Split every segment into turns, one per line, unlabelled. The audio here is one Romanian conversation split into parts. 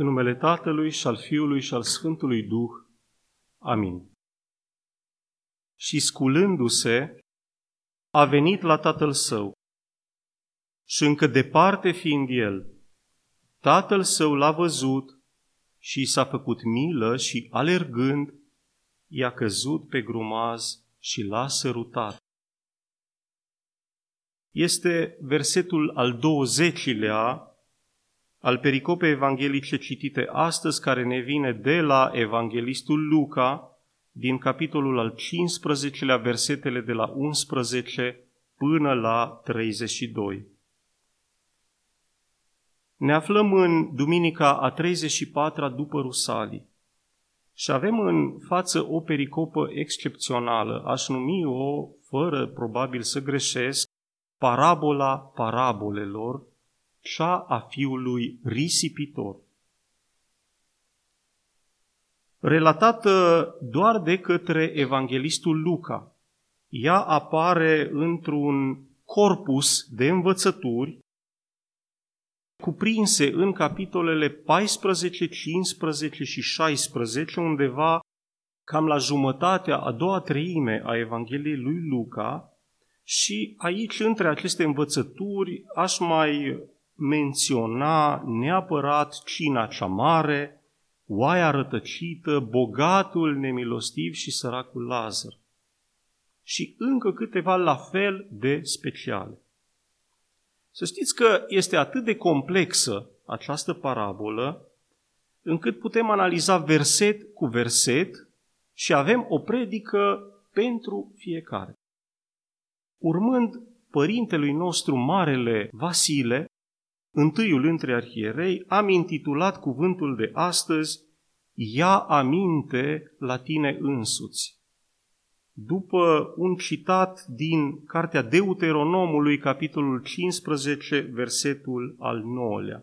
În numele Tatălui și al Fiului și al Sfântului Duh. Amin. Și sculându-se, a venit la tatăl său. Și încă departe fiind el, tatăl său l-a văzut și s-a făcut milă și, alergând, i-a căzut pe grumaz și l-a sărutat. Este versetul al 20-lea al pericopei evanghelice citite astăzi, care ne vine de la evanghelistul Luca, din capitolul al 15-lea, versetele de la 11 până la 32. Ne aflăm în duminica a 34-a după Rusalii și avem în față o pericopă excepțională, aș numi-o, fără probabil să greșesc, parabola parabolelor, cea a fiului risipitor. Relatată doar de către evanghelistul Luca, ea apare într-un corpus de învățături cuprinse în capitolele 14, 15 și 16, undeva cam la jumătatea, a doua treime a Evangheliei lui Luca, și aici, între aceste învățături, aș mai menționa neapărat cina cea mare, oaia rătăcită, bogatul nemilostiv și săracul Lazar. Și încă câteva la fel de speciale. Să știți că este atât de complexă această parabolă, încât putem analiza verset cu verset și avem o predică pentru fiecare. Urmând părintelui nostru Marele Vasile, întâiul între arhierei, am intitulat cuvântul de astăzi Ia aminte la tine însuți. După un citat din Cartea Deuteronomului, capitolul 15, versetul al 9-lea.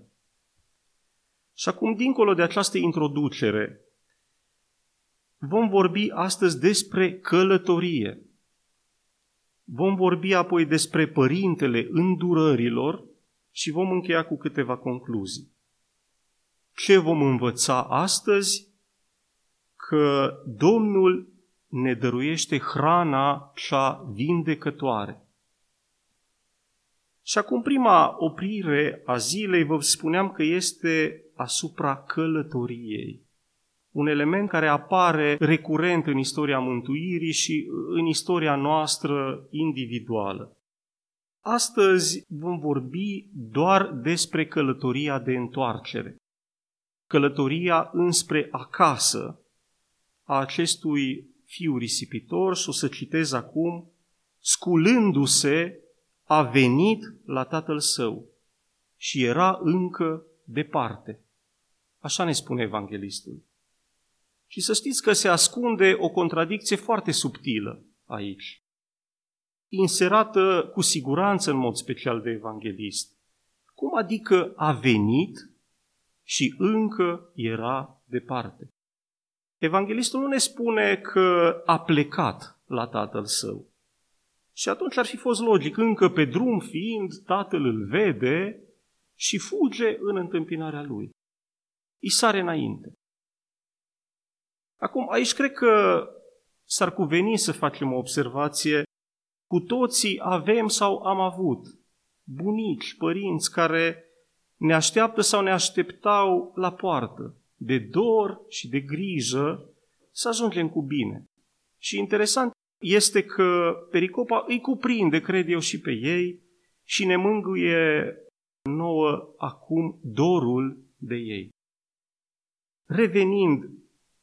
Și acum, dincolo de această introducere, vom vorbi astăzi despre călătorie. Vom vorbi apoi despre părintele îndurărilor și vom încheia cu câteva concluzii. Ce vom învăța astăzi? Că Domnul ne dăruiește hrana cea vindecătoare. Și acum prima oprire a zilei vă spuneam că este asupra călătoriei. Un element care apare recurent în istoria mântuirii și în istoria noastră individuală. Astăzi vom vorbi doar despre călătoria de întoarcere. Călătoria înspre acasă a acestui fiu risipitor și o să citez acum, sculându-se, a venit la tatăl său și era încă departe. Așa ne spune evanghelistul. Și să știți că se ascunde o contradicție foarte subtilă aici inserată cu siguranță în mod special de evanghelist. Cum adică a venit și încă era departe? Evanghelistul nu ne spune că a plecat la tatăl său. Și atunci ar fi fost logic, încă pe drum fiind, tatăl îl vede și fuge în întâmpinarea lui. Îi sare înainte. Acum, aici cred că s-ar cuveni să facem o observație cu toții avem sau am avut bunici, părinți care ne așteaptă sau ne așteptau la poartă, de dor și de grijă să ajungem cu bine. Și interesant este că pericopa îi cuprinde, cred eu, și pe ei și ne mângâie nouă acum dorul de ei. Revenind,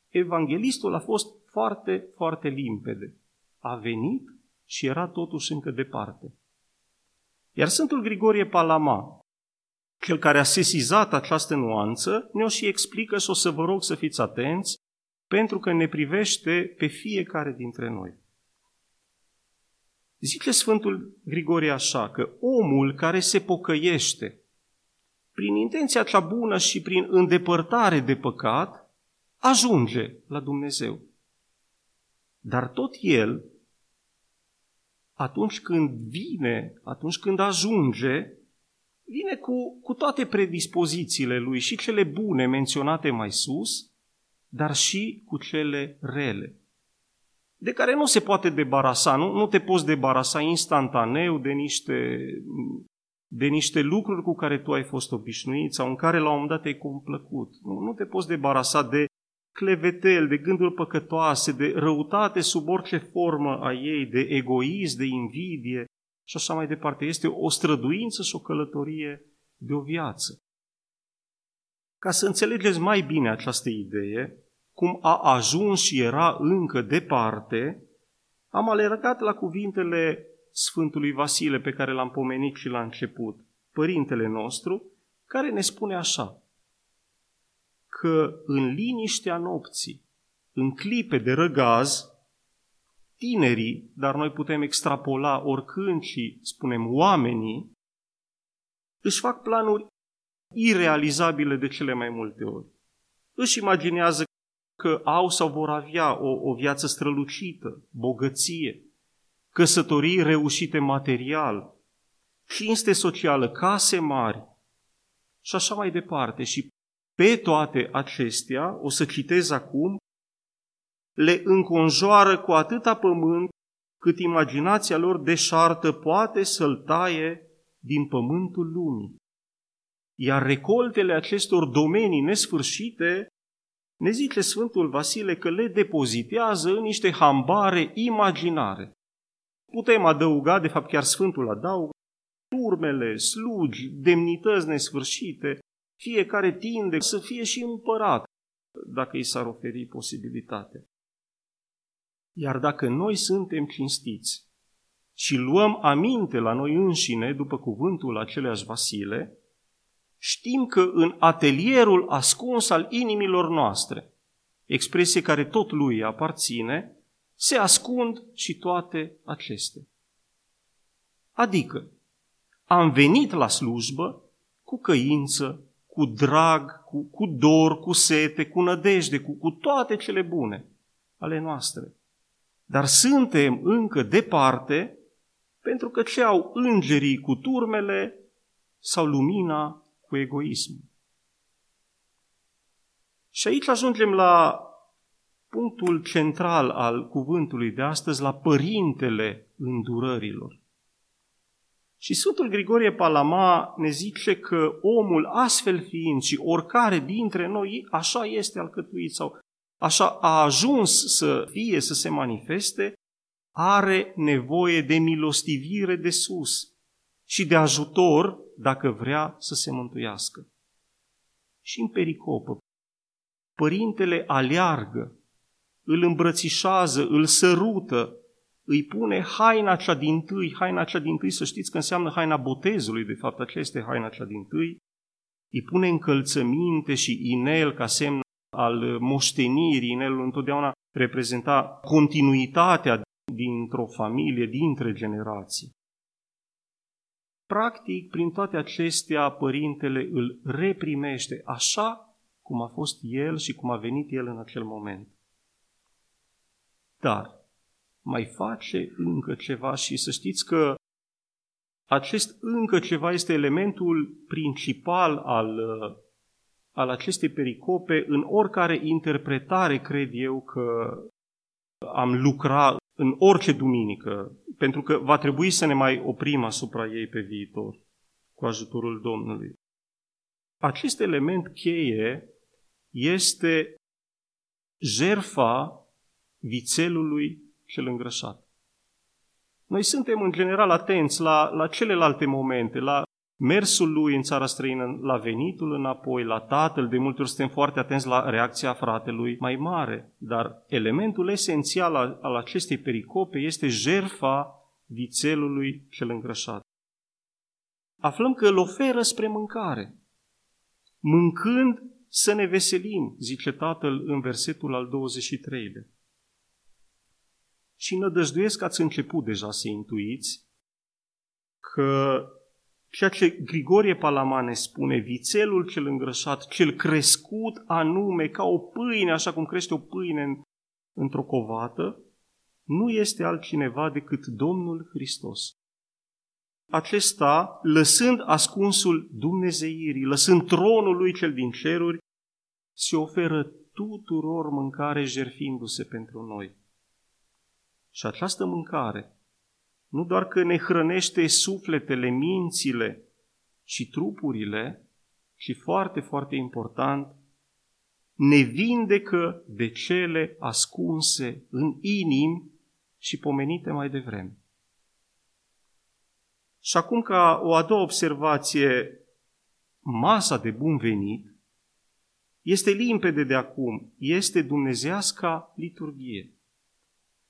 evanghelistul a fost foarte, foarte limpede. A venit și era totuși încă departe. Iar Sfântul Grigorie Palama, cel care a sesizat această nuanță, ne-o și explică și o să vă rog să fiți atenți, pentru că ne privește pe fiecare dintre noi. Zice Sfântul Grigorie așa, că omul care se pocăiește prin intenția cea bună și prin îndepărtare de păcat, ajunge la Dumnezeu. Dar tot el atunci când vine, atunci când ajunge, vine cu, cu toate predispozițiile lui, și cele bune menționate mai sus, dar și cu cele rele, de care nu se poate debarasa, nu, nu te poți debarasa instantaneu de niște, de niște lucruri cu care tu ai fost obișnuit sau în care la un moment dat te-ai complăcut. Nu, nu te poți debarasa de clevetel, de gânduri păcătoase, de răutate sub orice formă a ei, de egoism, de invidie și așa mai departe. Este o străduință și o călătorie de o viață. Ca să înțelegeți mai bine această idee, cum a ajuns și era încă departe, am alergat la cuvintele Sfântului Vasile pe care l-am pomenit și la început, părintele nostru, care ne spune așa, că în liniștea nopții, în clipe de răgaz, tinerii, dar noi putem extrapola oricând și spunem oamenii, își fac planuri irealizabile de cele mai multe ori. Își imaginează că au sau vor avea o, o viață strălucită, bogăție, căsătorii reușite material, cinste socială, case mari și așa mai departe. Și pe toate acestea, o să citez acum, le înconjoară cu atâta pământ cât imaginația lor deșartă poate să-l taie din pământul lumii. Iar recoltele acestor domenii nesfârșite, ne zice Sfântul Vasile că le depozitează în niște hambare imaginare. Putem adăuga, de fapt chiar Sfântul adaugă, turmele, slugi, demnități nesfârșite, fiecare tinde să fie și împărat, dacă i s-ar oferi posibilitatea. Iar dacă noi suntem cinstiți și luăm aminte la noi înșine, după cuvântul aceleași Vasile, știm că în atelierul ascuns al inimilor noastre, expresie care tot lui aparține, se ascund și toate acestea. Adică, am venit la slujbă cu căință, cu drag, cu, cu dor, cu sete, cu nădejde, cu, cu toate cele bune ale noastre. Dar suntem încă departe pentru că ce au îngerii cu turmele sau lumina cu egoism. Și aici ajungem la punctul central al cuvântului de astăzi, la părintele îndurărilor. Și Sfântul Grigorie Palama ne zice că omul astfel fiind și oricare dintre noi așa este alcătuit sau așa a ajuns să fie, să se manifeste, are nevoie de milostivire de sus și de ajutor dacă vrea să se mântuiască. Și în pericopă, părintele aleargă, îl îmbrățișează, îl sărută, îi pune haina cea din tâi, haina cea din tâi, să știți că înseamnă haina botezului, de fapt aceea este haina cea din tâi, îi pune încălțăminte și inel ca semn al moștenirii, inelul întotdeauna reprezenta continuitatea dintr-o familie, dintre generații. Practic, prin toate acestea, părintele îl reprimește așa cum a fost el și cum a venit el în acel moment. Dar mai face încă ceva și să știți că acest încă ceva este elementul principal al, al acestei pericope în oricare interpretare cred eu că am lucrat în orice duminică, pentru că va trebui să ne mai oprim asupra ei pe viitor, cu ajutorul Domnului. Acest element cheie este jerfa vițelului cel îngrășat. Noi suntem în general atenți la, la celelalte momente, la mersul lui în țara străină, la venitul înapoi, la tatăl, de multe ori suntem foarte atenți la reacția fratelui mai mare, dar elementul esențial al, al acestei pericope este jerfa vițelului cel îngrășat. Aflăm că îl oferă spre mâncare. Mâncând să ne veselim, zice tatăl în versetul al 23-lea și nădăjduiesc că ați început deja să intuiți că ceea ce Grigorie Palamane spune, vițelul cel îngrășat, cel crescut anume ca o pâine, așa cum crește o pâine într-o covată, nu este altcineva decât Domnul Hristos. acesta, lăsând ascunsul Dumnezeirii, lăsând tronul lui cel din ceruri, se oferă tuturor mâncare jerfindu-se pentru noi. Și această mâncare nu doar că ne hrănește sufletele, mințile și trupurile, ci foarte, foarte important, ne vindecă de cele ascunse în inimi și pomenite mai devreme. Și acum ca o a doua observație, masa de bun venit este limpede de acum, este dumnezeasca liturghie.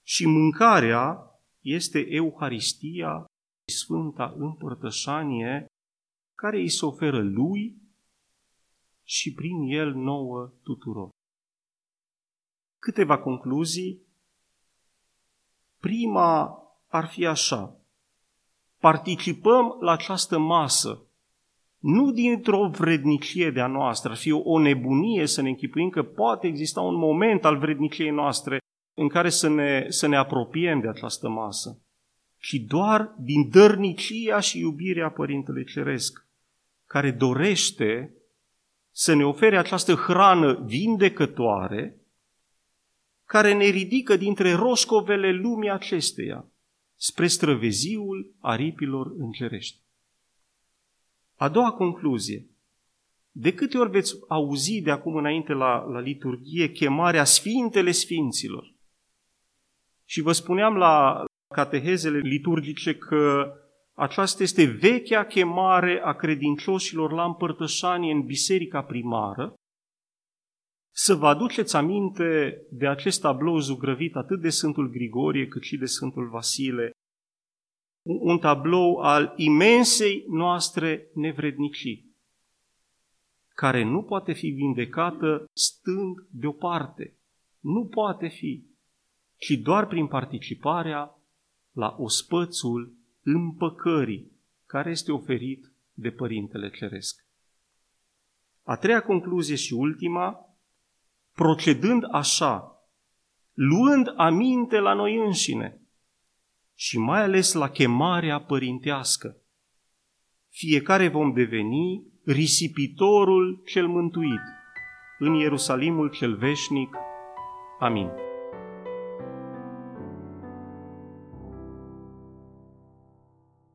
Și mâncarea este Euharistia, Sfânta Împărtășanie, care îi se oferă lui și prin el nouă tuturor. Câteva concluzii. Prima ar fi așa. Participăm la această masă nu dintr-o vrednicie de-a noastră, ar fi o nebunie să ne închipuim că poate exista un moment al vredniciei noastre în care să ne, să ne apropiem de această masă, ci doar din dărnicia și iubirea Părintele Ceresc, care dorește să ne ofere această hrană vindecătoare, care ne ridică dintre roșcovele lumii acesteia spre străveziul aripilor îngerești. A doua concluzie. De câte ori veți auzi de acum înainte la, la liturghie chemarea Sfintele Sfinților? Și vă spuneam la catehezele liturgice că aceasta este vechea chemare a credincioșilor la împărtășanie în biserica primară, să vă aduceți aminte de acest tablou zugrăvit atât de Sfântul Grigorie cât și de Sfântul Vasile, un tablou al imensei noastre nevrednicii, care nu poate fi vindecată stând deoparte. Nu poate fi, ci doar prin participarea la ospățul împăcării care este oferit de Părintele Ceresc. A treia concluzie și ultima, procedând așa, luând aminte la noi înșine și mai ales la chemarea părintească, fiecare vom deveni risipitorul cel mântuit în Ierusalimul cel veșnic. Amin.